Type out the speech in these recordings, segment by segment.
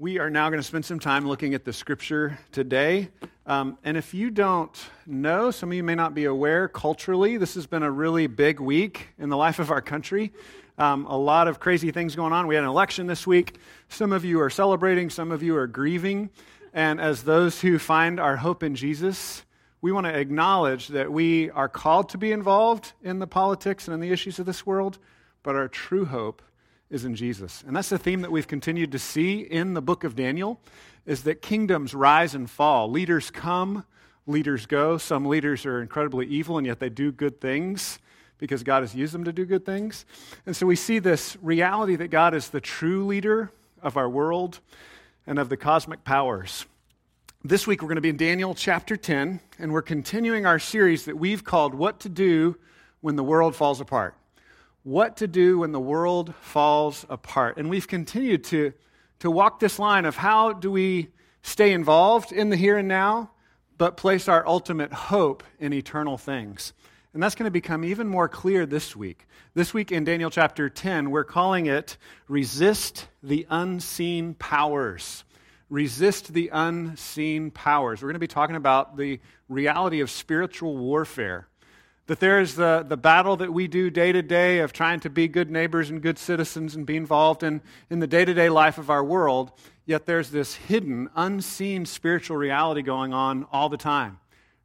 We are now going to spend some time looking at the scripture today. Um, and if you don't know, some of you may not be aware, culturally, this has been a really big week in the life of our country. Um, a lot of crazy things going on. We had an election this week. Some of you are celebrating, some of you are grieving. And as those who find our hope in Jesus, we want to acknowledge that we are called to be involved in the politics and in the issues of this world, but our true hope is in Jesus. And that's the theme that we've continued to see in the book of Daniel is that kingdoms rise and fall. Leaders come, leaders go. Some leaders are incredibly evil and yet they do good things because God has used them to do good things. And so we see this reality that God is the true leader of our world and of the cosmic powers. This week we're going to be in Daniel chapter 10 and we're continuing our series that we've called What to Do When the World Falls Apart what to do when the world falls apart. And we've continued to, to walk this line of how do we stay involved in the here and now, but place our ultimate hope in eternal things. And that's going to become even more clear this week. This week in Daniel chapter 10, we're calling it Resist the Unseen Powers. Resist the Unseen Powers. We're going to be talking about the reality of spiritual warfare that there's the, the battle that we do day to day of trying to be good neighbors and good citizens and be involved in, in the day to day life of our world, yet there's this hidden, unseen spiritual reality going on all the time.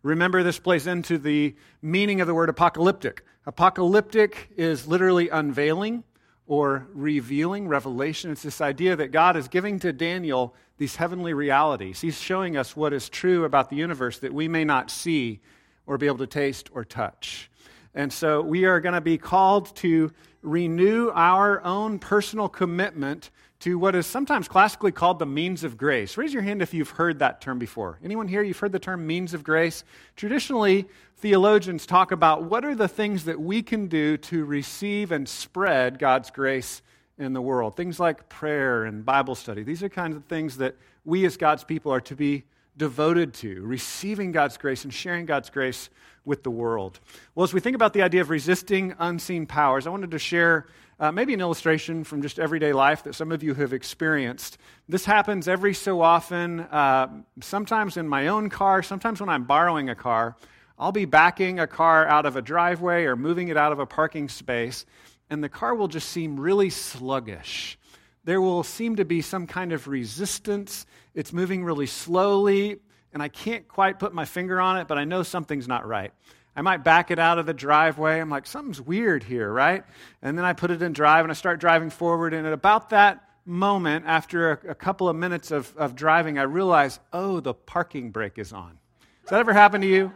Remember, this plays into the meaning of the word apocalyptic. Apocalyptic is literally unveiling or revealing, revelation. It's this idea that God is giving to Daniel these heavenly realities. He's showing us what is true about the universe that we may not see or be able to taste or touch. And so we are going to be called to renew our own personal commitment to what is sometimes classically called the means of grace. Raise your hand if you've heard that term before. Anyone here, you've heard the term means of grace? Traditionally, theologians talk about what are the things that we can do to receive and spread God's grace in the world. Things like prayer and Bible study. These are kinds of things that we as God's people are to be devoted to, receiving God's grace and sharing God's grace with the world. Well, as we think about the idea of resisting unseen powers, I wanted to share uh, maybe an illustration from just everyday life that some of you have experienced. This happens every so often, uh, sometimes in my own car, sometimes when I'm borrowing a car. I'll be backing a car out of a driveway or moving it out of a parking space, and the car will just seem really sluggish there will seem to be some kind of resistance. It's moving really slowly, and I can't quite put my finger on it, but I know something's not right. I might back it out of the driveway. I'm like, something's weird here, right? And then I put it in drive and I start driving forward. And at about that moment, after a, a couple of minutes of, of driving, I realize, oh, the parking brake is on. Has that ever happened to you?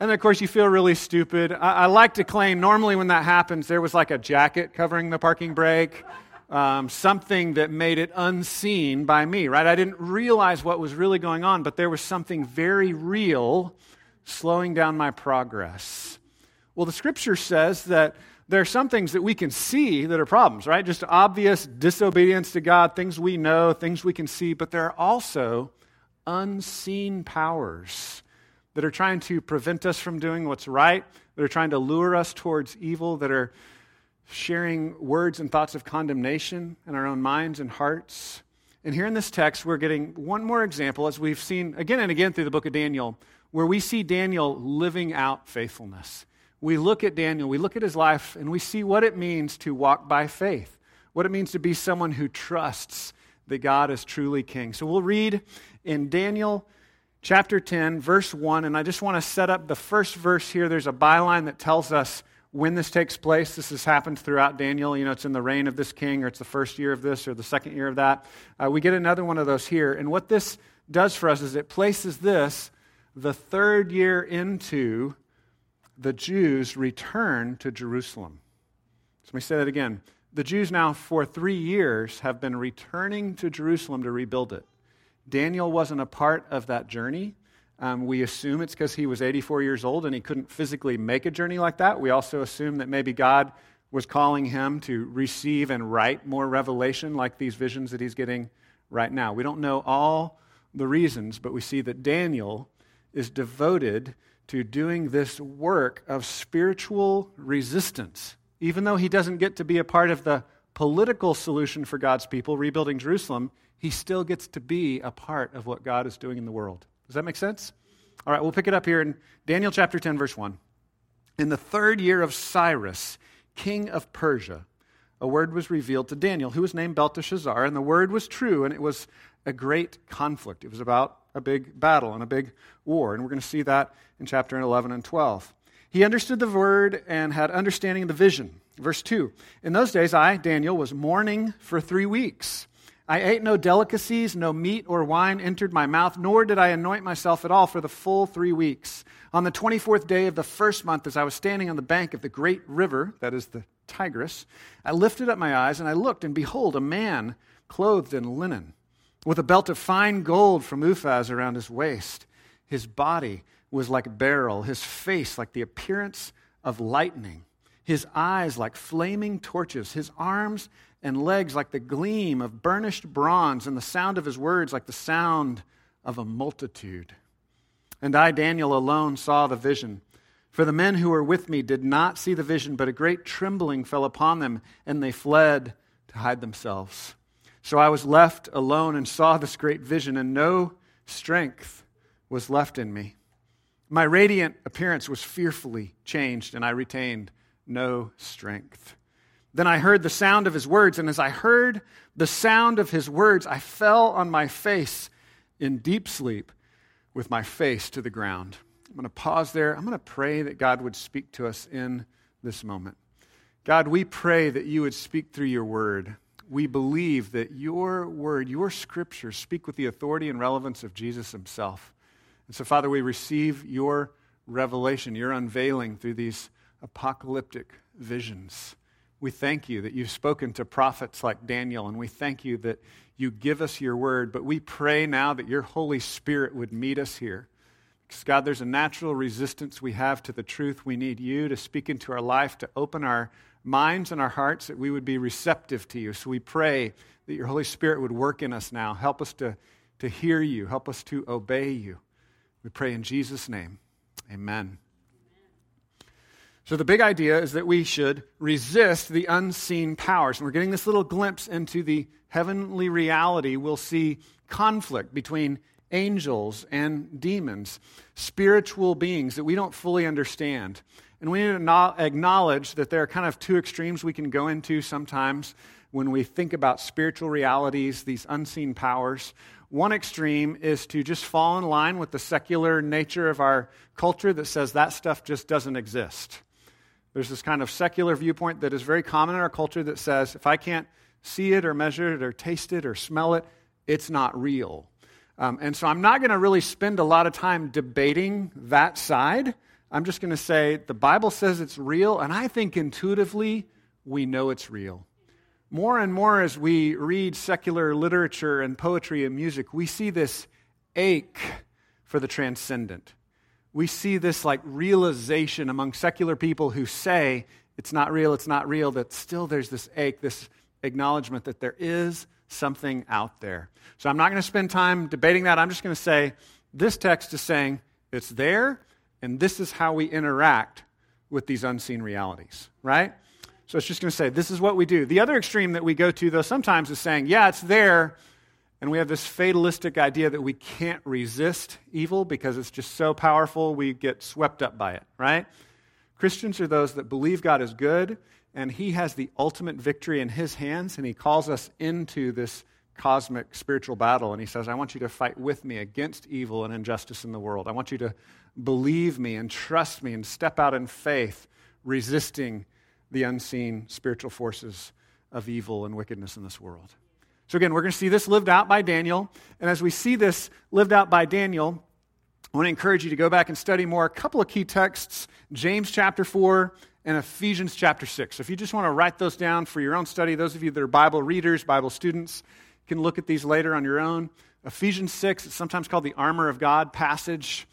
And then, of course, you feel really stupid. I, I like to claim normally when that happens, there was like a jacket covering the parking brake um, something that made it unseen by me, right? I didn't realize what was really going on, but there was something very real slowing down my progress. Well, the scripture says that there are some things that we can see that are problems, right? Just obvious disobedience to God, things we know, things we can see, but there are also unseen powers that are trying to prevent us from doing what's right, that are trying to lure us towards evil, that are sharing words and thoughts of condemnation in our own minds and hearts. And here in this text, we're getting one more example, as we've seen again and again through the book of Daniel, where we see Daniel living out faithfulness. We look at Daniel, we look at his life, and we see what it means to walk by faith, what it means to be someone who trusts that God is truly king. So we'll read in Daniel chapter 10, verse 1, and I just want to set up the first verse here. There's a byline that tells us when this takes place. This has happened throughout Daniel. You know, it's in the reign of this king, or it's the first year of this, or the second year of that. Uh, we get another one of those here. And what this does for us is it places this the third year into the Jews' return to Jerusalem. So let me say that again. The Jews now, for three years, have been returning to Jerusalem to rebuild it. Daniel wasn't a part of that journey. Um, we assume it's because he was 84 years old and he couldn't physically make a journey like that. We also assume that maybe God was calling him to receive and write more revelation like these visions that he's getting right now. We don't know all the reasons, but we see that Daniel is devoted to doing this work of spiritual resistance. Even though he doesn't get to be a part of the political solution for God's people, rebuilding Jerusalem, he still gets to be a part of what God is doing in the world. Does that make sense? All right, we'll pick it up here in Daniel chapter 10, verse 1. In the third year of Cyrus, king of Persia, a word was revealed to Daniel, who was named Belteshazzar, and the word was true, and it was a great conflict. It was about a big battle and a big war, and we're going to see that in chapter 11 and 12. He understood the word and had understanding of the vision. Verse 2 In those days, I, Daniel, was mourning for three weeks. I ate no delicacies, no meat or wine entered my mouth, nor did I anoint myself at all for the full three weeks. On the 24th day of the first month, as I was standing on the bank of the great river, that is the Tigris, I lifted up my eyes and I looked, and behold, a man clothed in linen, with a belt of fine gold from Uphaz around his waist. His body was like a beryl, his face like the appearance of lightning, his eyes like flaming torches, his arms and legs like the gleam of burnished bronze, and the sound of his words like the sound of a multitude. And I, Daniel, alone saw the vision. For the men who were with me did not see the vision, but a great trembling fell upon them, and they fled to hide themselves. So I was left alone and saw this great vision, and no strength was left in me. My radiant appearance was fearfully changed, and I retained no strength. Then I heard the sound of his words, and as I heard the sound of his words, I fell on my face in deep sleep with my face to the ground. I'm going to pause there. I'm going to pray that God would speak to us in this moment. God, we pray that you would speak through your word. We believe that your word, your scriptures, speak with the authority and relevance of Jesus himself. And so, Father, we receive your revelation, your unveiling through these apocalyptic visions. We thank you that you've spoken to prophets like Daniel, and we thank you that you give us your word. But we pray now that your Holy Spirit would meet us here. Because, God, there's a natural resistance we have to the truth. We need you to speak into our life, to open our minds and our hearts, that we would be receptive to you. So we pray that your Holy Spirit would work in us now. Help us to, to hear you, help us to obey you. We pray in Jesus' name. Amen. So, the big idea is that we should resist the unseen powers. And we're getting this little glimpse into the heavenly reality. We'll see conflict between angels and demons, spiritual beings that we don't fully understand. And we need to acknowledge that there are kind of two extremes we can go into sometimes when we think about spiritual realities, these unseen powers. One extreme is to just fall in line with the secular nature of our culture that says that stuff just doesn't exist. There's this kind of secular viewpoint that is very common in our culture that says if I can't see it or measure it or taste it or smell it, it's not real. Um, and so I'm not going to really spend a lot of time debating that side. I'm just going to say the Bible says it's real, and I think intuitively we know it's real. More and more as we read secular literature and poetry and music, we see this ache for the transcendent we see this like realization among secular people who say it's not real, it's not real, that still there's this ache, this acknowledgement that there is something out there. So I'm not going to spend time debating that. I'm just going to say this text is saying it's there, and this is how we interact with these unseen realities, right? So it's just going to say this is what we do. The other extreme that we go to, though, sometimes is saying, yeah, it's there, and we have this fatalistic idea that we can't resist evil because it's just so powerful, we get swept up by it, right? Christians are those that believe God is good and He has the ultimate victory in His hands, and He calls us into this cosmic spiritual battle. And He says, I want you to fight with me against evil and injustice in the world. I want you to believe me and trust me and step out in faith, resisting the unseen spiritual forces of evil and wickedness in this world. So, again, we're going to see this lived out by Daniel. And as we see this lived out by Daniel, I want to encourage you to go back and study more. A couple of key texts James chapter 4 and Ephesians chapter 6. So, if you just want to write those down for your own study, those of you that are Bible readers, Bible students, can look at these later on your own. Ephesians 6, it's sometimes called the armor of God passage.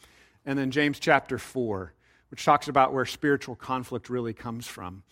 And then James chapter 4, which talks about where spiritual conflict really comes from.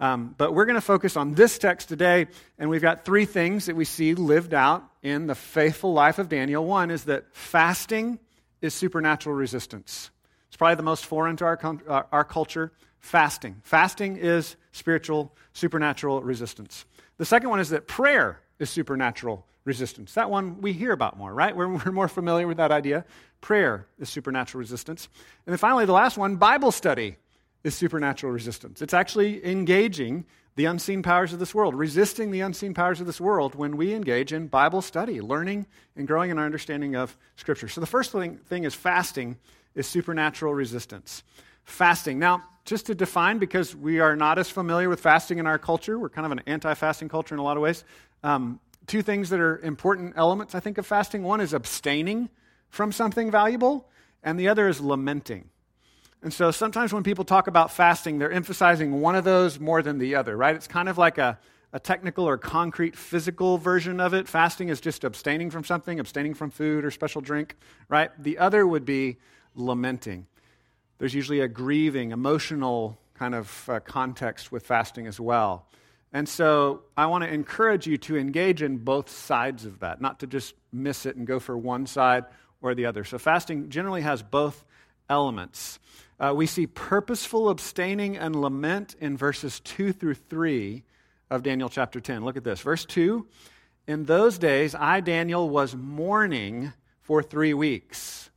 Um, but we're going to focus on this text today, and we've got three things that we see lived out in the faithful life of Daniel. One is that fasting is supernatural resistance. It's probably the most foreign to our, uh, our culture. Fasting. Fasting is spiritual, supernatural resistance. The second one is that prayer is supernatural resistance. That one we hear about more, right? We're, we're more familiar with that idea. Prayer is supernatural resistance. And then finally, the last one Bible study is supernatural resistance. It's actually engaging the unseen powers of this world, resisting the unseen powers of this world when we engage in Bible study, learning and growing in our understanding of Scripture. So the first thing, thing is fasting is supernatural resistance. Fasting. Now, just to define, because we are not as familiar with fasting in our culture, we're kind of an anti fasting culture in a lot of ways. Um, two things that are important elements, I think, of fasting one is abstaining from something valuable, and the other is lamenting. And so sometimes when people talk about fasting, they're emphasizing one of those more than the other, right? It's kind of like a, a technical or concrete physical version of it. Fasting is just abstaining from something, abstaining from food or special drink, right? The other would be lamenting. There's usually a grieving, emotional kind of uh, context with fasting as well. And so I want to encourage you to engage in both sides of that, not to just miss it and go for one side or the other. So fasting generally has both elements. Uh, we see purposeful abstaining and lament in verses 2 through 3 of Daniel chapter 10. Look at this. Verse 2 In those days, I, Daniel, was mourning for three weeks.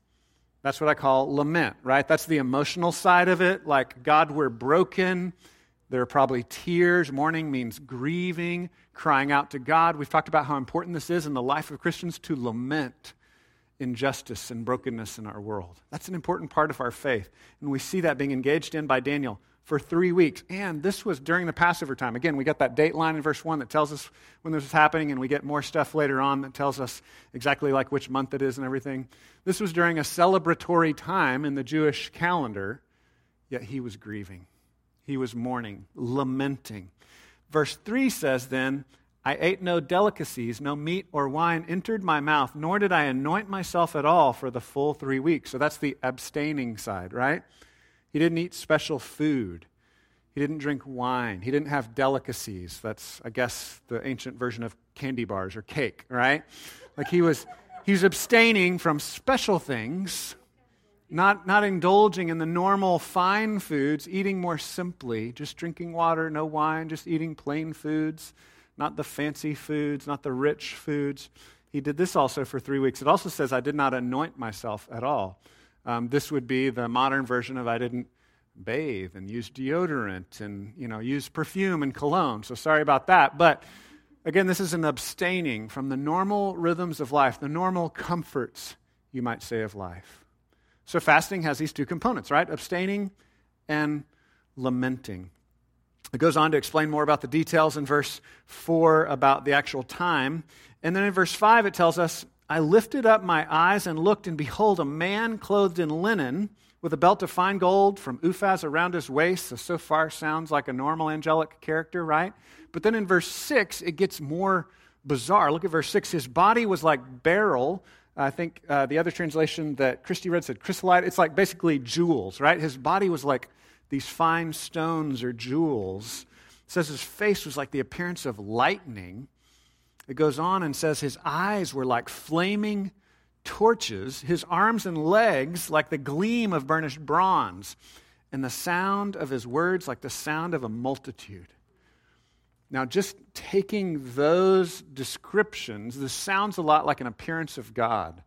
That's what I call lament, right? That's the emotional side of it. Like, God, we're broken. There are probably tears. Mourning means grieving, crying out to God. We've talked about how important this is in the life of Christians to lament injustice and brokenness in our world. That's an important part of our faith. And we see that being engaged in by Daniel for three weeks. And this was during the Passover time. Again, we got that date line in verse 1 that tells us when this was happening, and we get more stuff later on that tells us exactly like which month it is and everything. This was during a celebratory time in the Jewish calendar, yet he was grieving. He was mourning, lamenting. Verse 3 says then, I ate no delicacies, no meat or wine entered my mouth, nor did I anoint myself at all for the full three weeks. So that's the abstaining side, right? He didn't eat special food. He didn't drink wine. He didn't have delicacies. That's, I guess, the ancient version of candy bars or cake, right? Like he was, he was abstaining from special things, not, not indulging in the normal fine foods, eating more simply, just drinking water, no wine, just eating plain foods not the fancy foods, not the rich foods. He did this also for three weeks. It also says, I did not anoint myself at all. Um, this would be the modern version of I didn't bathe and use deodorant and you know use perfume and cologne. So sorry about that. But again, this is an abstaining from the normal rhythms of life, the normal comforts, you might say, of life. So fasting has these two components, right? Abstaining and lamenting. It goes on to explain more about the details in verse 4 about the actual time. And then in verse 5, it tells us, I lifted up my eyes and looked, and behold, a man clothed in linen with a belt of fine gold from Uphaz around his waist. So, so far sounds like a normal angelic character, right? But then in verse 6, it gets more bizarre. Look at verse 6. His body was like beryl. I think uh, the other translation that Christy read said chrysolite. It's like basically jewels, right? His body was like these fine stones or jewels. It says his face was like the appearance of lightning. It goes on and says his eyes were like flaming torches, his arms and legs like the gleam of burnished bronze, and the sound of his words like the sound of a multitude. Now, just taking those descriptions, this sounds a lot like an appearance of God.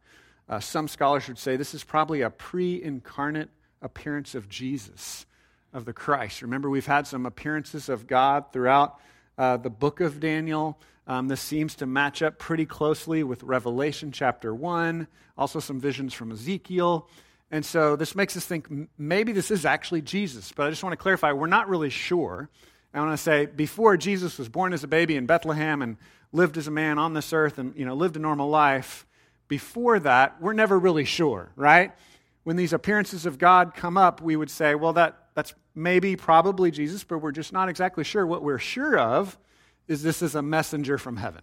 Uh, some scholars would say this is probably a pre incarnate appearance of Jesus of the Christ. Remember, we've had some appearances of God throughout uh, the book of Daniel. Um, this seems to match up pretty closely with Revelation chapter 1, also some visions from Ezekiel. And so this makes us think maybe this is actually Jesus. But I just want to clarify we're not really sure. I want to say before Jesus was born as a baby in Bethlehem and lived as a man on this earth and you know lived a normal life, before that, we're never really sure, right? When these appearances of God come up, we would say, well, that that's maybe, probably Jesus, but we're just not exactly sure. What we're sure of is this is a messenger from heaven.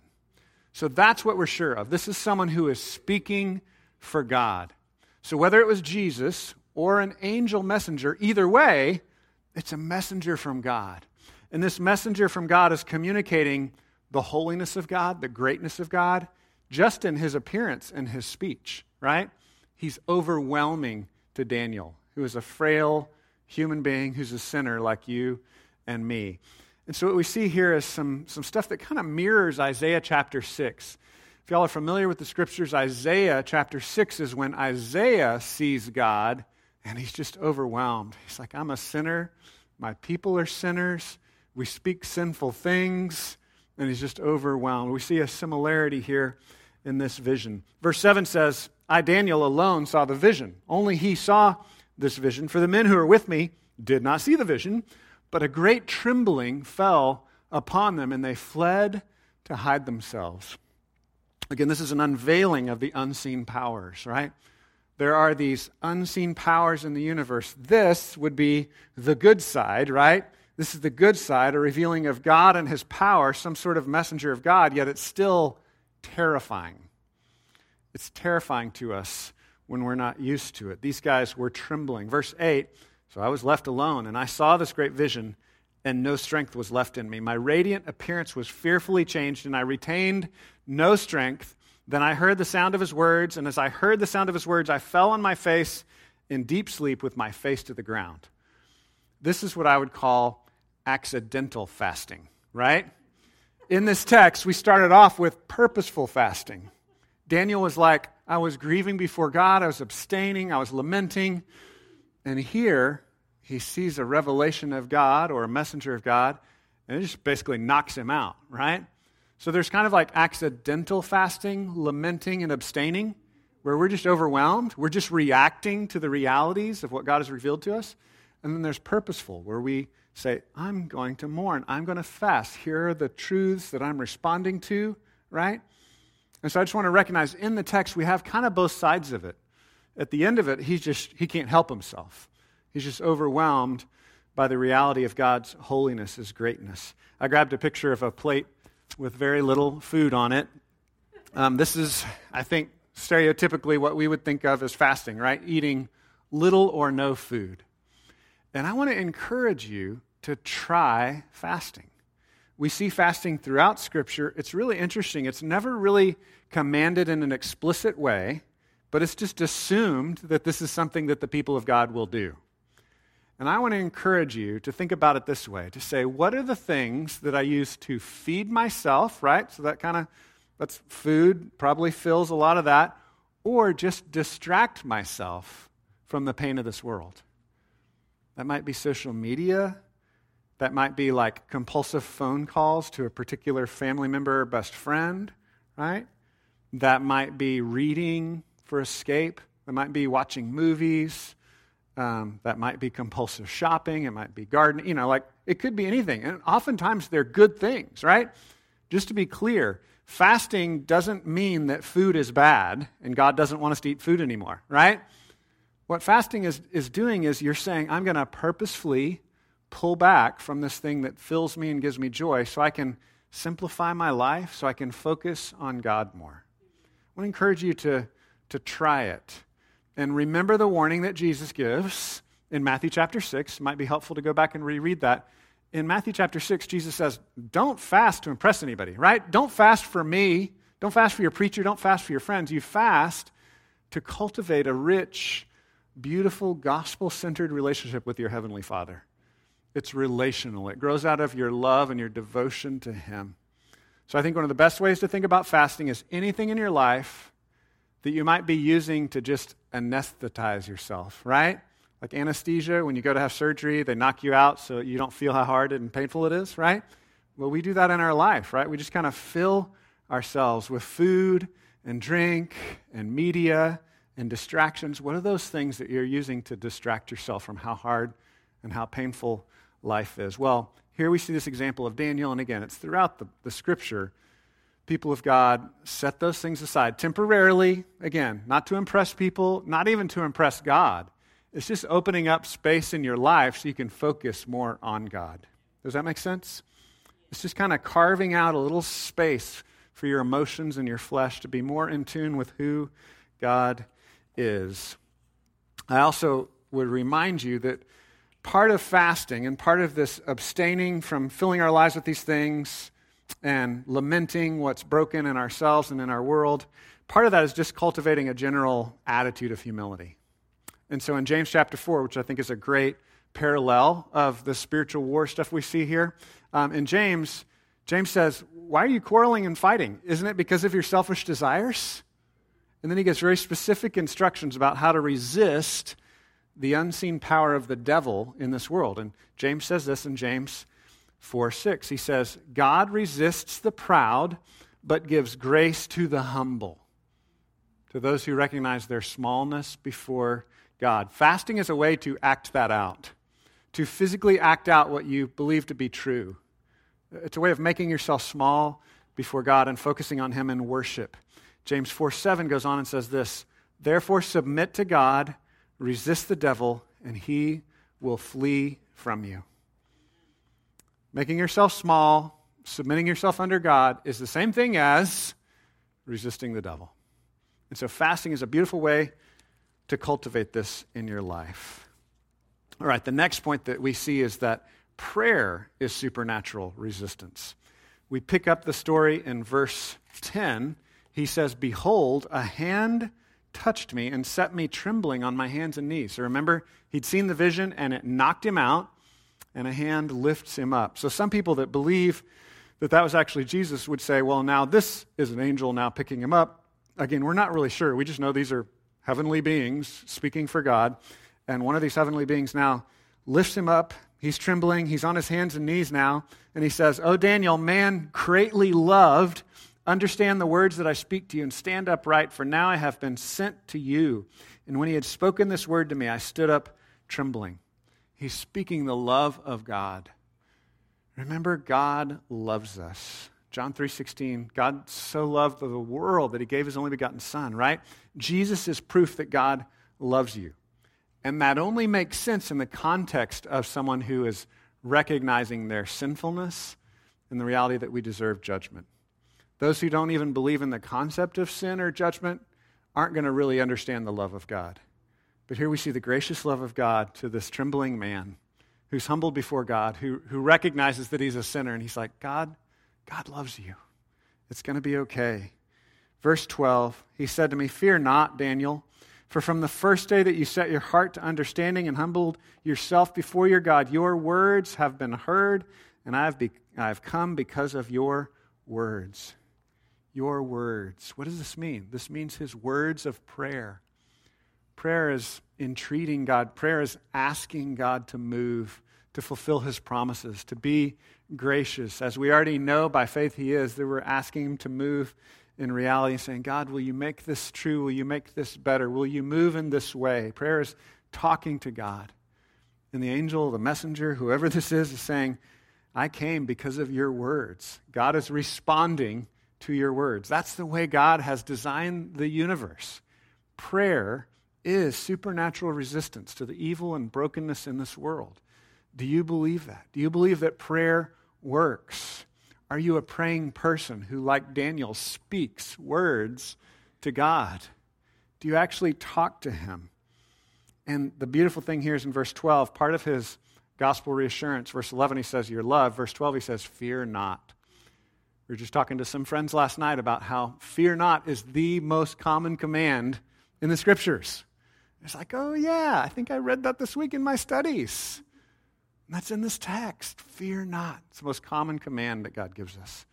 So that's what we're sure of. This is someone who is speaking for God. So whether it was Jesus or an angel messenger, either way, it's a messenger from God. And this messenger from God is communicating the holiness of God, the greatness of God, just in his appearance and his speech, right? He's overwhelming to Daniel, who is a frail, human being who's a sinner like you and me. And so, what we see here is some, some stuff that kind of mirrors Isaiah chapter 6. If y'all are familiar with the scriptures, Isaiah chapter 6 is when Isaiah sees God and he's just overwhelmed. He's like, I'm a sinner. My people are sinners. We speak sinful things. And he's just overwhelmed. We see a similarity here in this vision. Verse 7 says, I, Daniel, alone saw the vision. Only he saw this vision. For the men who were with me did not see the vision, but a great trembling fell upon them, and they fled to hide themselves. Again, this is an unveiling of the unseen powers, right? There are these unseen powers in the universe. This would be the good side, right? This is the good side, a revealing of God and his power, some sort of messenger of God, yet it's still terrifying. It's terrifying to us when we're not used to it. These guys were trembling. Verse 8 So I was left alone, and I saw this great vision, and no strength was left in me. My radiant appearance was fearfully changed, and I retained no strength. Then I heard the sound of his words, and as I heard the sound of his words, I fell on my face in deep sleep with my face to the ground. This is what I would call accidental fasting, right? In this text, we started off with purposeful fasting. Daniel was like, I was grieving before God, I was abstaining, I was lamenting. And here, he sees a revelation of God or a messenger of God, and it just basically knocks him out, right? So there's kind of like accidental fasting, lamenting, and abstaining, where we're just overwhelmed. We're just reacting to the realities of what God has revealed to us. And then there's purposeful, where we say, I'm going to mourn. I'm going to fast. Here are the truths that I'm responding to, right? And so I just want to recognize in the text we have kind of both sides of it. At the end of it, he's just he can't help himself. He's just overwhelmed by the reality of God's holiness, his greatness. I grabbed a picture of a plate with very little food on it. Um, this is, I think, stereotypically what we would think of as fasting, right? Eating little or no food. And I want to encourage you to try fasting. We see fasting throughout Scripture. It's really interesting. It's never really commanded in an explicit way, but it's just assumed that this is something that the people of God will do. And I want to encourage you to think about it this way to say, what are the things that I use to feed myself, right? So that kind of, that's food, probably fills a lot of that, or just distract myself from the pain of this world. That might be social media, that might be like compulsive phone calls to a particular family member or best friend, right? That might be reading for escape. That might be watching movies. Um, that might be compulsive shopping. It might be gardening. You know, like it could be anything. And oftentimes they're good things, right? Just to be clear, fasting doesn't mean that food is bad and God doesn't want us to eat food anymore, right? What fasting is, is doing is you're saying, I'm going to purposefully pull back from this thing that fills me and gives me joy so I can simplify my life, so I can focus on God more. I want to encourage you to, to try it. And remember the warning that Jesus gives in Matthew chapter 6. It might be helpful to go back and reread that. In Matthew chapter 6, Jesus says, Don't fast to impress anybody, right? Don't fast for me. Don't fast for your preacher. Don't fast for your friends. You fast to cultivate a rich, beautiful, gospel centered relationship with your Heavenly Father. It's relational, it grows out of your love and your devotion to Him. So I think one of the best ways to think about fasting is anything in your life that you might be using to just anesthetize yourself, right? Like anesthesia, when you go to have surgery, they knock you out so you don't feel how hard and painful it is, right? Well, we do that in our life, right? We just kind of fill ourselves with food and drink and media and distractions. What are those things that you're using to distract yourself from how hard and how painful life is. Well, here we see this example of Daniel, and again, it's throughout the, the scripture. People of God set those things aside temporarily, again, not to impress people, not even to impress God. It's just opening up space in your life so you can focus more on God. Does that make sense? It's just kind of carving out a little space for your emotions and your flesh to be more in tune with who God is. I also would remind you that part of fasting and part of this abstaining from filling our lives with these things and lamenting what's broken in ourselves and in our world, part of that is just cultivating a general attitude of humility. And so in James chapter 4, which I think is a great parallel of the spiritual war stuff we see here, um, in James, James says, Why are you quarreling and fighting? Isn't it because of your selfish desires? And then he gives very specific instructions about how to resist the unseen power of the devil in this world. And James says this in James 4 6. He says, God resists the proud, but gives grace to the humble, to those who recognize their smallness before God. Fasting is a way to act that out, to physically act out what you believe to be true. It's a way of making yourself small before God and focusing on Him in worship. James 4 7 goes on and says this Therefore, submit to God, resist the devil, and he will flee from you. Making yourself small, submitting yourself under God, is the same thing as resisting the devil. And so, fasting is a beautiful way to cultivate this in your life. All right, the next point that we see is that prayer is supernatural resistance. We pick up the story in verse 10. He says, Behold, a hand touched me and set me trembling on my hands and knees. So remember, he'd seen the vision and it knocked him out, and a hand lifts him up. So some people that believe that that was actually Jesus would say, Well, now this is an angel now picking him up. Again, we're not really sure. We just know these are heavenly beings speaking for God. And one of these heavenly beings now lifts him up He's trembling. He's on his hands and knees now. And he says, Oh, Daniel, man greatly loved, understand the words that I speak to you and stand upright, for now I have been sent to you. And when he had spoken this word to me, I stood up trembling. He's speaking the love of God. Remember, God loves us. John 3:16, God so loved the world that he gave his only begotten son, right? Jesus is proof that God loves you. And that only makes sense in the context of someone who is recognizing their sinfulness and the reality that we deserve judgment. Those who don't even believe in the concept of sin or judgment aren't going to really understand the love of God. But here we see the gracious love of God to this trembling man who's humbled before God, who, who recognizes that he's a sinner, and he's like, God, God loves you. It's going to be okay. Verse 12, he said to me, Fear not, Daniel. For from the first day that you set your heart to understanding and humbled yourself before your God, your words have been heard, and I have, be, I have come because of your words. Your words. What does this mean? This means his words of prayer. Prayer is entreating God, prayer is asking God to move, to fulfill his promises, to be gracious. As we already know by faith he is, that we're asking him to move in reality saying, God, will you make this true? Will you make this better? Will you move in this way? Prayer is talking to God. And the angel, the messenger, whoever this is, is saying, I came because of your words. God is responding to your words. That's the way God has designed the universe. Prayer is supernatural resistance to the evil and brokenness in this world. Do you believe that? Do you believe that prayer works? Are you a praying person who, like Daniel, speaks words to God? Do you actually talk to Him? And the beautiful thing here is in verse 12, part of his gospel reassurance. Verse 11, he says, Your love. Verse 12, he says, Fear not. We were just talking to some friends last night about how fear not is the most common command in the scriptures. It's like, oh, yeah, I think I read that this week in my studies. And that's in this text. Fear not. It's the most common command that God gives us.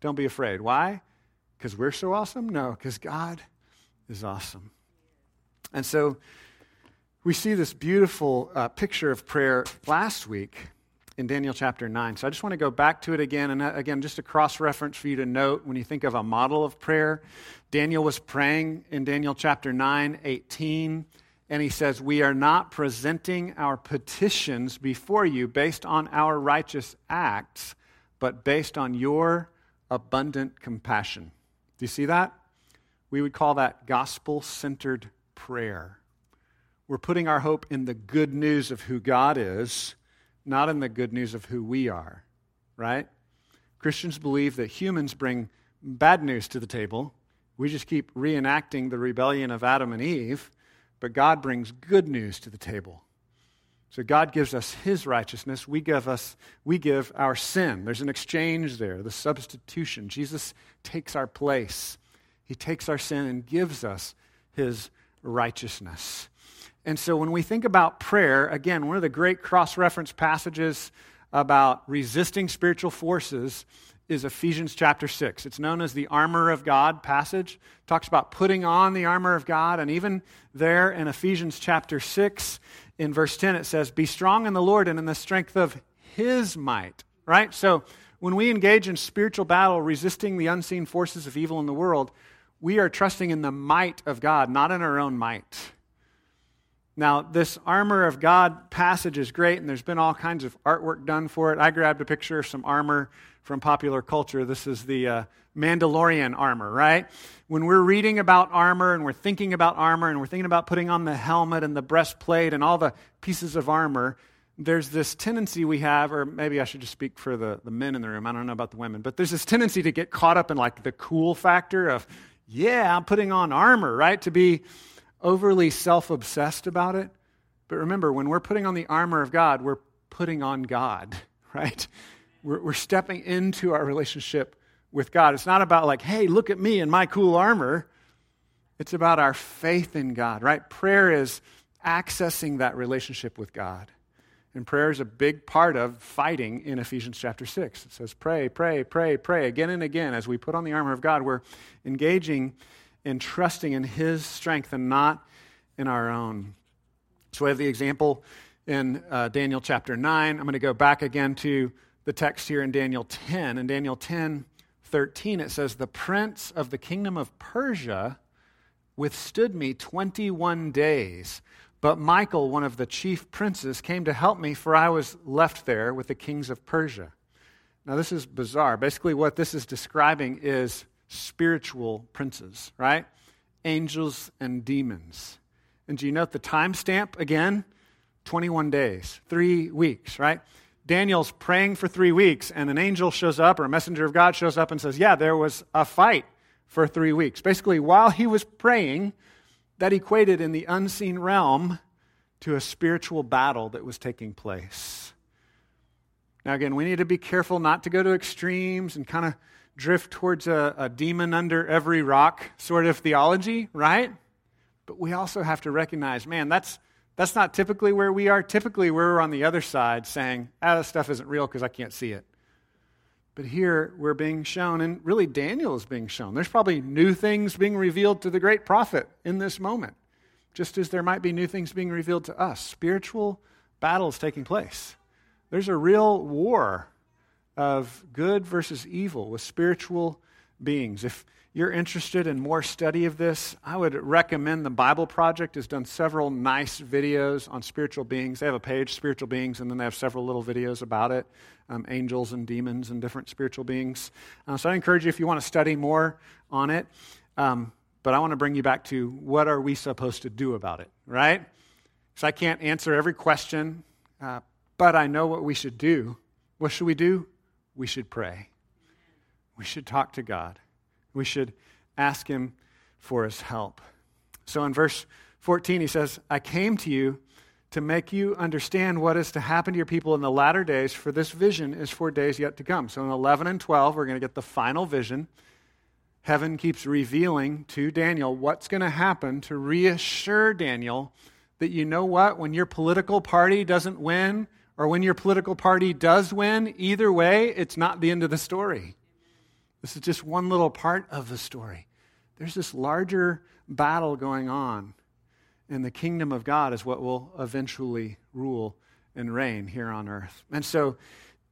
Don't be afraid. Why? Because we're so awesome? No, because God is awesome. And so we see this beautiful uh, picture of prayer last week in Daniel chapter 9. So I just want to go back to it again. And uh, again, just a cross reference for you to note when you think of a model of prayer. Daniel was praying in Daniel chapter 9, 18 and he says, We are not presenting our petitions before you based on our righteous acts, but based on your abundant compassion. Do you see that? We would call that gospel centered prayer. We're putting our hope in the good news of who God is, not in the good news of who we are, right? Christians believe that humans bring bad news to the table. We just keep reenacting the rebellion of Adam and Eve but God brings good news to the table. So God gives us his righteousness, we give us we give our sin. There's an exchange there, the substitution. Jesus takes our place. He takes our sin and gives us his righteousness. And so when we think about prayer, again, one of the great cross reference passages about resisting spiritual forces is Ephesians chapter 6. It's known as the armor of God passage. It talks about putting on the armor of God. And even there in Ephesians chapter 6, in verse 10, it says, Be strong in the Lord and in the strength of his might. Right? So when we engage in spiritual battle, resisting the unseen forces of evil in the world, we are trusting in the might of God, not in our own might. Now, this armor of God passage is great, and there's been all kinds of artwork done for it. I grabbed a picture of some armor from popular culture. This is the uh, Mandalorian armor, right? When we're reading about armor and we're thinking about armor and we're thinking about putting on the helmet and the breastplate and all the pieces of armor, there's this tendency we have, or maybe I should just speak for the, the men in the room. I don't know about the women, but there's this tendency to get caught up in like the cool factor of, yeah, I'm putting on armor, right? To be overly self obsessed about it. But remember, when we're putting on the armor of God, we're putting on God, right? We're, we're stepping into our relationship with God. It's not about like, hey, look at me and my cool armor. It's about our faith in God, right? Prayer is accessing that relationship with God. And prayer is a big part of fighting in Ephesians chapter 6. It says, pray, pray, pray, pray again and again. As we put on the armor of God, we're engaging in trusting in His strength and not in our own. So we have the example in uh, Daniel chapter 9. I'm going to go back again to the text here in Daniel 10. In Daniel 10, 13, it says, The prince of the kingdom of Persia withstood me 21 days. But Michael, one of the chief princes, came to help me, for I was left there with the kings of Persia. Now, this is bizarre. Basically, what this is describing is spiritual princes, right? Angels and demons. And do you note the timestamp again? 21 days, three weeks, right? Daniel's praying for three weeks, and an angel shows up or a messenger of God shows up and says, Yeah, there was a fight for three weeks. Basically, while he was praying, that equated in the unseen realm to a spiritual battle that was taking place. Now, again, we need to be careful not to go to extremes and kind of drift towards a, a demon under every rock sort of theology, right? But we also have to recognize, man, that's, that's not typically where we are. Typically, we're on the other side saying, ah, this stuff isn't real because I can't see it. But here we're being shown, and really Daniel is being shown. There's probably new things being revealed to the great prophet in this moment, just as there might be new things being revealed to us. Spiritual battles taking place. There's a real war of good versus evil with spiritual beings. If you're interested in more study of this, I would recommend the Bible Project has done several nice videos on spiritual beings. They have a page, spiritual beings, and then they have several little videos about it, um, angels and demons and different spiritual beings. Uh, so I encourage you if you want to study more on it. Um, but I want to bring you back to what are we supposed to do about it, right? Because I can't answer every question, uh, but I know what we should do. What should we do? We should pray. We should talk to God. We should ask Him for His help. So in verse 14, he says, I came to you to make you understand what is to happen to your people in the latter days, for this vision is for days yet to come. So in 11 and 12, we're going to get the final vision. Heaven keeps revealing to Daniel what's going to happen to reassure Daniel that you know what? When your political party doesn't win, or when your political party does win, either way, it's not the end of the story. This is just one little part of the story. There's this larger battle going on, and the kingdom of God is what will eventually rule and reign here on earth. And so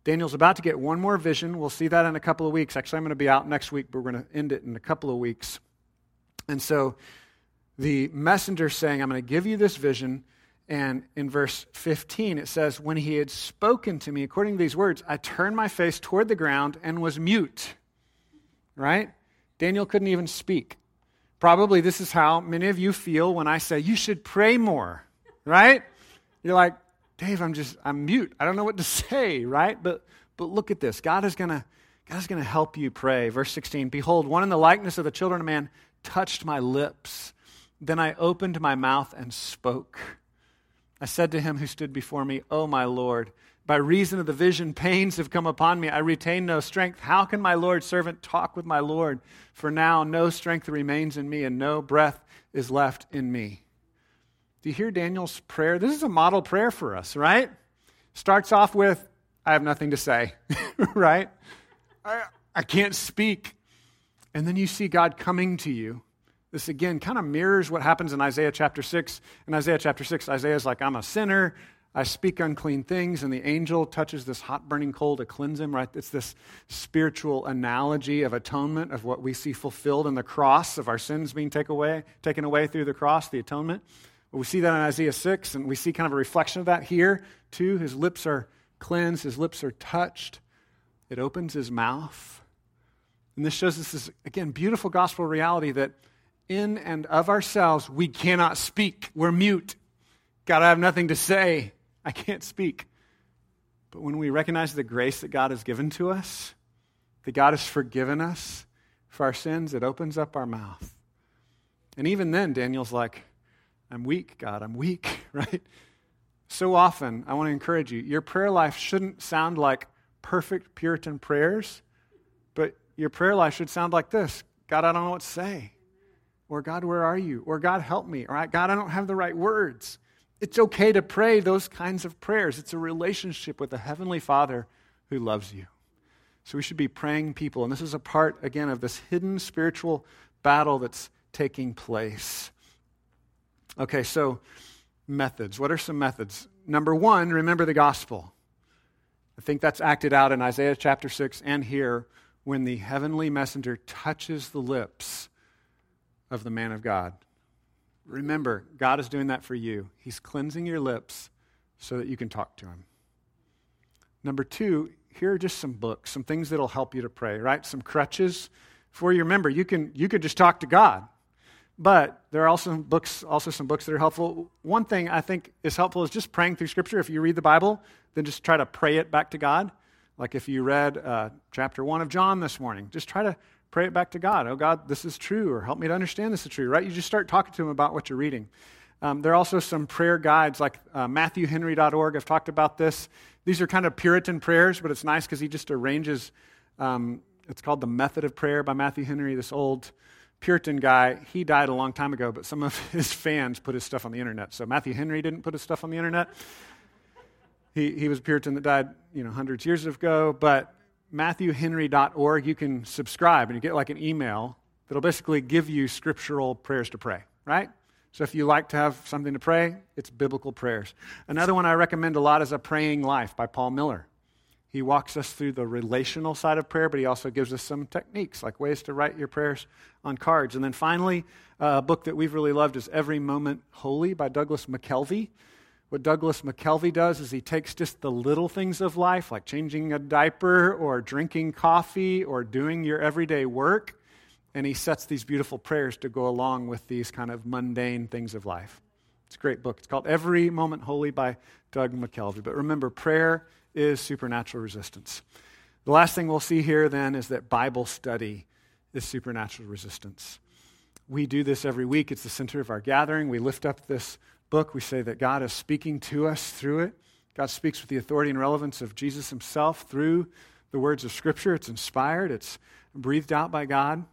Daniel's about to get one more vision. We'll see that in a couple of weeks. Actually, I'm going to be out next week, but we're going to end it in a couple of weeks. And so the messenger saying, I'm going to give you this vision and in verse 15, it says, When he had spoken to me, according to these words, I turned my face toward the ground and was mute. Right? Daniel couldn't even speak. Probably this is how many of you feel when I say, You should pray more. Right? You're like, Dave, I'm just, I'm mute. I don't know what to say. Right? But, but look at this. God is going to. God is going to help you pray. Verse 16 Behold, one in the likeness of the children of man touched my lips. Then I opened my mouth and spoke. I said to him who stood before me, O my Lord, by reason of the vision, pains have come upon me. I retain no strength. How can my Lord's servant talk with my Lord? For now, no strength remains in me, and no breath is left in me. Do you hear Daniel's prayer? This is a model prayer for us, right? Starts off with, I have nothing to say, right? I, I can't speak. And then you see God coming to you. This again kind of mirrors what happens in Isaiah chapter 6. In Isaiah chapter 6, Isaiah's like, I'm a sinner. I speak unclean things, and the angel touches this hot burning coal to cleanse him, right? It's this spiritual analogy of atonement, of what we see fulfilled in the cross, of our sins being take away, taken away through the cross, the atonement. But we see that in Isaiah 6, and we see kind of a reflection of that here, too. His lips are cleansed, his lips are touched. It opens his mouth. And this shows us this, again, beautiful gospel reality that in and of ourselves, we cannot speak. We're mute. God, I have nothing to say. I can't speak. But when we recognize the grace that God has given to us, that God has forgiven us for our sins, it opens up our mouth. And even then, Daniel's like, I'm weak, God, I'm weak, right? So often, I want to encourage you your prayer life shouldn't sound like perfect Puritan prayers, but your prayer life should sound like this God, I don't know what to say. Or, God, where are you? Or, God, help me. Or, God, I don't have the right words. It's okay to pray those kinds of prayers. It's a relationship with a Heavenly Father who loves you. So we should be praying people. And this is a part, again, of this hidden spiritual battle that's taking place. Okay, so methods. What are some methods? Number one, remember the gospel. I think that's acted out in Isaiah chapter 6 and here when the heavenly messenger touches the lips of the man of God. Remember, God is doing that for you. He's cleansing your lips so that you can talk to Him. Number two, here are just some books, some things that'll help you to pray, right? Some crutches for you. Remember, you can you could just talk to God, but there are also books, also some books that are helpful. One thing I think is helpful is just praying through Scripture. If you read the Bible, then just try to pray it back to God. Like if you read uh, chapter one of John this morning, just try to pray it back to God. Oh, God, this is true, or help me to understand this is true, right? You just start talking to Him about what you're reading. Um, there are also some prayer guides like uh, MatthewHenry.org. I've talked about this. These are kind of Puritan prayers, but it's nice because he just arranges. Um, it's called The Method of Prayer by Matthew Henry, this old Puritan guy. He died a long time ago, but some of his fans put his stuff on the internet. So Matthew Henry didn't put his stuff on the internet. He, he was a Puritan that died, you know, hundreds of years ago, but MatthewHenry.org, you can subscribe and you get like an email that'll basically give you scriptural prayers to pray, right? So if you like to have something to pray, it's biblical prayers. Another one I recommend a lot is A Praying Life by Paul Miller. He walks us through the relational side of prayer, but he also gives us some techniques, like ways to write your prayers on cards. And then finally, a book that we've really loved is Every Moment Holy by Douglas McKelvey. What Douglas McKelvey does is he takes just the little things of life, like changing a diaper or drinking coffee or doing your everyday work, and he sets these beautiful prayers to go along with these kind of mundane things of life. It's a great book. It's called Every Moment Holy by Doug McKelvey. But remember, prayer is supernatural resistance. The last thing we'll see here then is that Bible study is supernatural resistance. We do this every week. It's the center of our gathering. We lift up this book, we say that God is speaking to us through it. God speaks with the authority and relevance of Jesus himself through the words of Scripture. It's inspired, it's breathed out by God.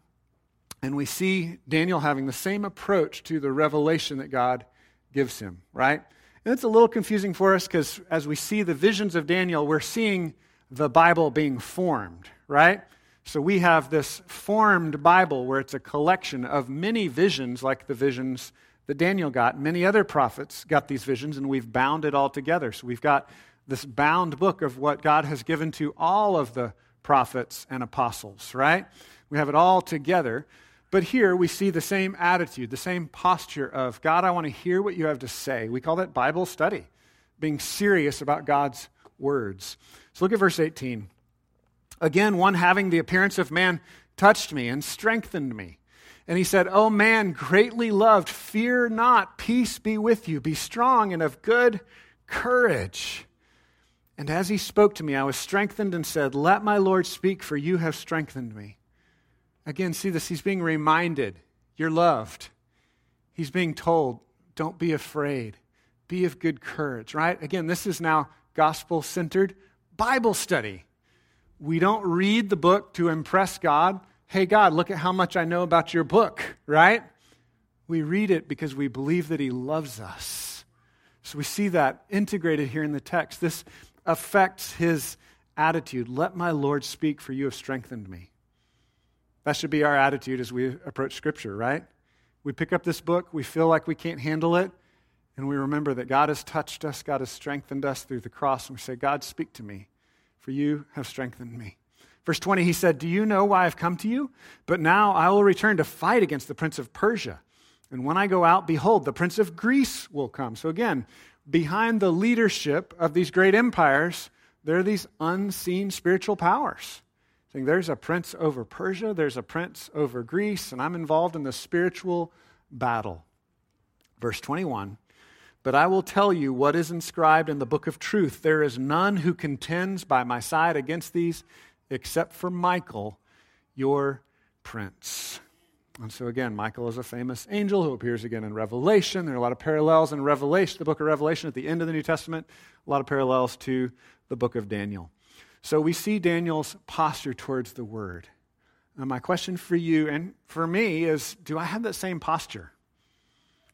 And we see Daniel having the same approach to the revelation that God gives him, right? And it's a little confusing for us because as we see the visions of Daniel, we're seeing the Bible being formed, right? So we have this formed Bible where it's a collection of many visions, like the visions that Daniel got. Many other prophets got these visions, and we've bound it all together. So we've got this bound book of what God has given to all of the prophets and apostles, right? We have it all together. But here we see the same attitude, the same posture of God, I want to hear what you have to say. We call that Bible study, being serious about God's words. So look at verse 18. Again, one having the appearance of man touched me and strengthened me and he said, O man, greatly loved, fear not, peace be with you, be strong and of good courage. And as he spoke to me, I was strengthened and said, Let my Lord speak, for you have strengthened me. Again, see this. He's being reminded, You're loved. He's being told, Don't be afraid. Be of good courage, right? Again, this is now gospel centered Bible study. We don't read the book to impress God hey, God, look at how much I know about your book, right? We read it because we believe that He loves us. So we see that integrated here in the text. This affects His attitude. Let my Lord speak, for you have strengthened me. That should be our attitude as we approach Scripture, right? We pick up this book, we feel like we can't handle it, and we remember that God has touched us, God has strengthened us through the cross, and we say, God, speak to me, for you have strengthened me. Verse 20, he said, Do you know why I've come to you? But now I will return to fight against the prince of Persia. And when I go out, behold, the prince of Greece will come. So again, behind the leadership of these great empires, there are these unseen spiritual powers. Saying there's a prince over Persia, there's a prince over Greece, and I'm involved in the spiritual battle. Verse 21 But I will tell you what is inscribed in the book of truth. There is none who contends by my side against these except for Michael, your prince. And so, again, Michael is a famous angel who appears again in Revelation. There are a lot of parallels in Revelation, the book of Revelation at the end of the New Testament, a lot of parallels to the book of Daniel. So, we see Daniel's posture towards the word. And my question for you and for me is do I have that same posture?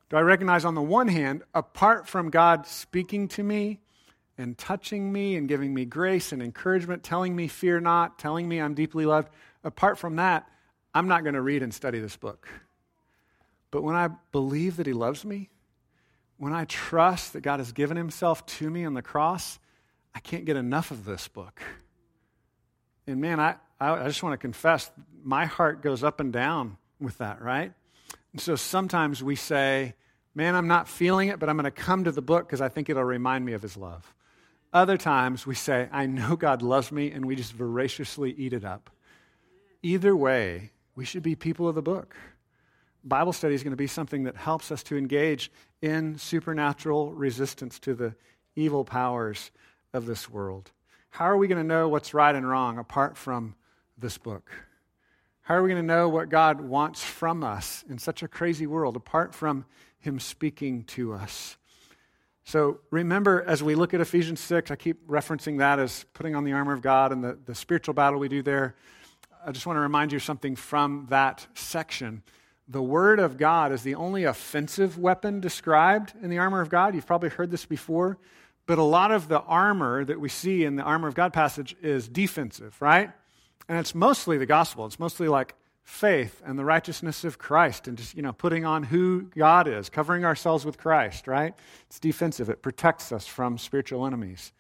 Do I recognize, on the one hand, apart from God speaking to me and touching me and giving me grace and encouragement, telling me, fear not, telling me I'm deeply loved, apart from that, I'm not going to read and study this book. But when I believe that He loves me, when I trust that God has given Himself to me on the cross, I can't get enough of this book. And man, I, I just want to confess, my heart goes up and down with that, right? And so sometimes we say, man, I'm not feeling it, but I'm going to come to the book because I think it'll remind me of His love. Other times we say, I know God loves me, and we just voraciously eat it up. Either way, we should be people of the book. Bible study is going to be something that helps us to engage in supernatural resistance to the evil powers of this world. How are we going to know what's right and wrong apart from this book? How are we going to know what God wants from us in such a crazy world apart from Him speaking to us? So remember, as we look at Ephesians 6, I keep referencing that as putting on the armor of God and the, the spiritual battle we do there. I just want to remind you something from that section. The Word of God is the only offensive weapon described in the armor of God. You've probably heard this before, but a lot of the armor that we see in the armor of God passage is defensive, right? And it's mostly the gospel. It's mostly like faith and the righteousness of Christ and just, you know, putting on who God is, covering ourselves with Christ, right? It's defensive. It protects us from spiritual enemies.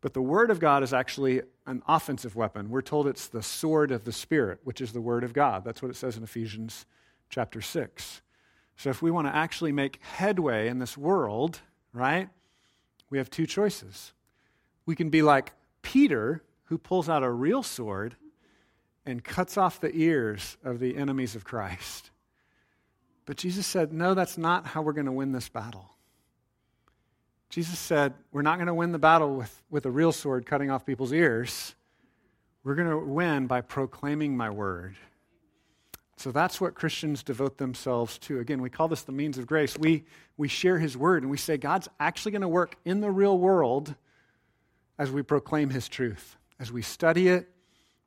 But the Word of God is actually an offensive weapon. We're told it's the sword of the Spirit, which is the Word of God. That's what it says in Ephesians chapter 6. So if we want to actually make headway in this world, right, we have two choices. We can be like Peter, who pulls out a real sword and cuts off the ears of the enemies of Christ. But Jesus said, No, that's not how we're going to win this battle. Jesus said, We're not going to win the battle with, with a real sword cutting off people's ears. We're going to win by proclaiming my word. So that's what Christians devote themselves to. Again, we call this the means of grace. We, we share his word and we say God's actually going to work in the real world as we proclaim his truth, as we study it,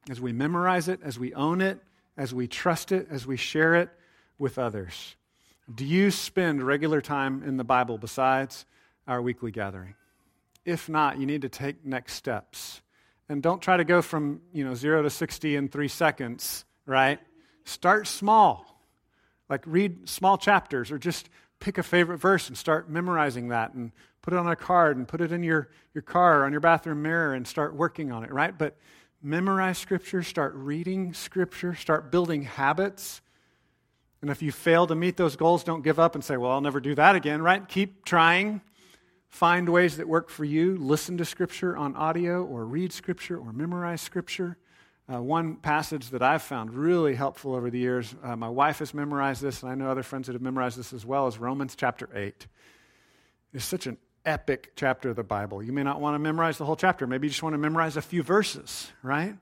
as we memorize it, as we own it, as we trust it, as we share it with others. Do you spend regular time in the Bible besides our weekly gathering. If not, you need to take next steps. And don't try to go from, you know, 0 to 60 in 3 seconds, right? Start small. Like read small chapters or just pick a favorite verse and start memorizing that and put it on a card and put it in your, your car or on your bathroom mirror and start working on it, right? But memorize scripture, start reading scripture, start building habits. And if you fail to meet those goals, don't give up and say, well, I'll never do that again, right? Keep trying. Find ways that work for you. Listen to Scripture on audio, or read Scripture, or memorize Scripture. Uh, one passage that I've found really helpful over the years, uh, my wife has memorized this, and I know other friends that have memorized this as well, is Romans chapter 8. It's such an epic chapter of the Bible. You may not want to memorize the whole chapter. Maybe you just want to memorize a few verses, right?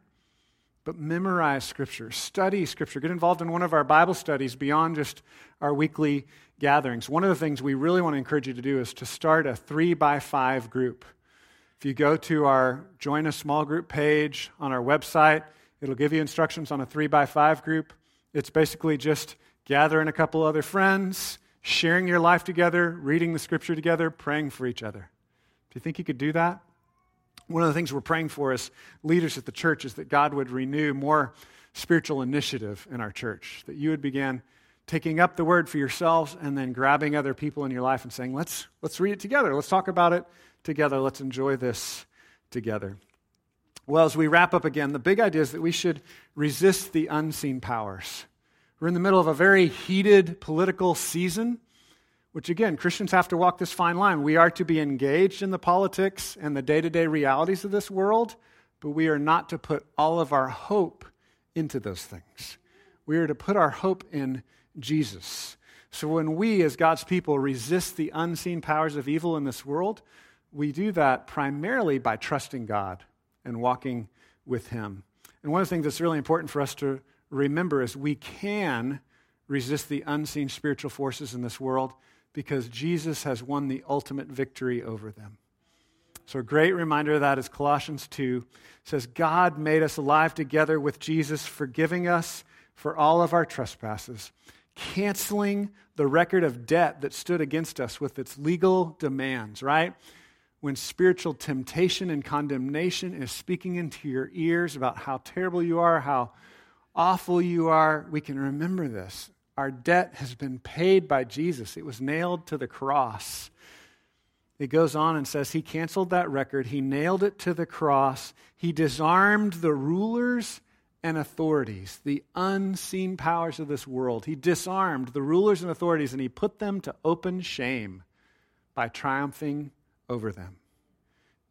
But memorize Scripture, study Scripture, get involved in one of our Bible studies beyond just our weekly gatherings. One of the things we really want to encourage you to do is to start a three by five group. If you go to our Join a Small Group page on our website, it'll give you instructions on a three by five group. It's basically just gathering a couple other friends, sharing your life together, reading the Scripture together, praying for each other. Do you think you could do that? One of the things we're praying for as leaders at the church is that God would renew more spiritual initiative in our church, that you would begin taking up the word for yourselves and then grabbing other people in your life and saying, let's, let's read it together. Let's talk about it together. Let's enjoy this together. Well, as we wrap up again, the big idea is that we should resist the unseen powers. We're in the middle of a very heated political season, which again, Christians have to walk this fine line. We are to be engaged in the politics and the day to day realities of this world, but we are not to put all of our hope into those things. We are to put our hope in Jesus. So when we, as God's people, resist the unseen powers of evil in this world, we do that primarily by trusting God and walking with Him. And one of the things that's really important for us to remember is we can resist the unseen spiritual forces in this world because Jesus has won the ultimate victory over them. So, a great reminder of that is Colossians 2 says, God made us alive together with Jesus, forgiving us for all of our trespasses canceling the record of debt that stood against us with its legal demands, right? When spiritual temptation and condemnation is speaking into your ears about how terrible you are, how awful you are, we can remember this. Our debt has been paid by Jesus, it was nailed to the cross. It goes on and says he canceled that record. He nailed it to the cross. He disarmed the rulers and authorities, the unseen powers of this world. He disarmed the rulers and authorities and he put them to open shame by triumphing over them.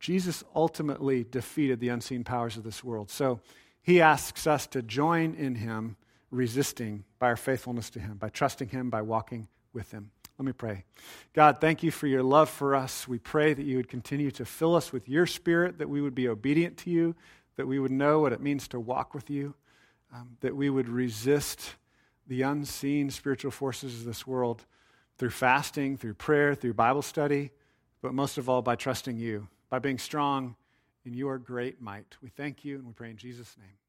Jesus ultimately defeated the unseen powers of this world. So he asks us to join in him, resisting by our faithfulness to him, by trusting him, by walking with him. Let me pray. God, thank you for your love for us. We pray that you would continue to fill us with your spirit, that we would be obedient to you, that we would know what it means to walk with you, um, that we would resist the unseen spiritual forces of this world through fasting, through prayer, through Bible study, but most of all by trusting you, by being strong in your great might. We thank you and we pray in Jesus' name.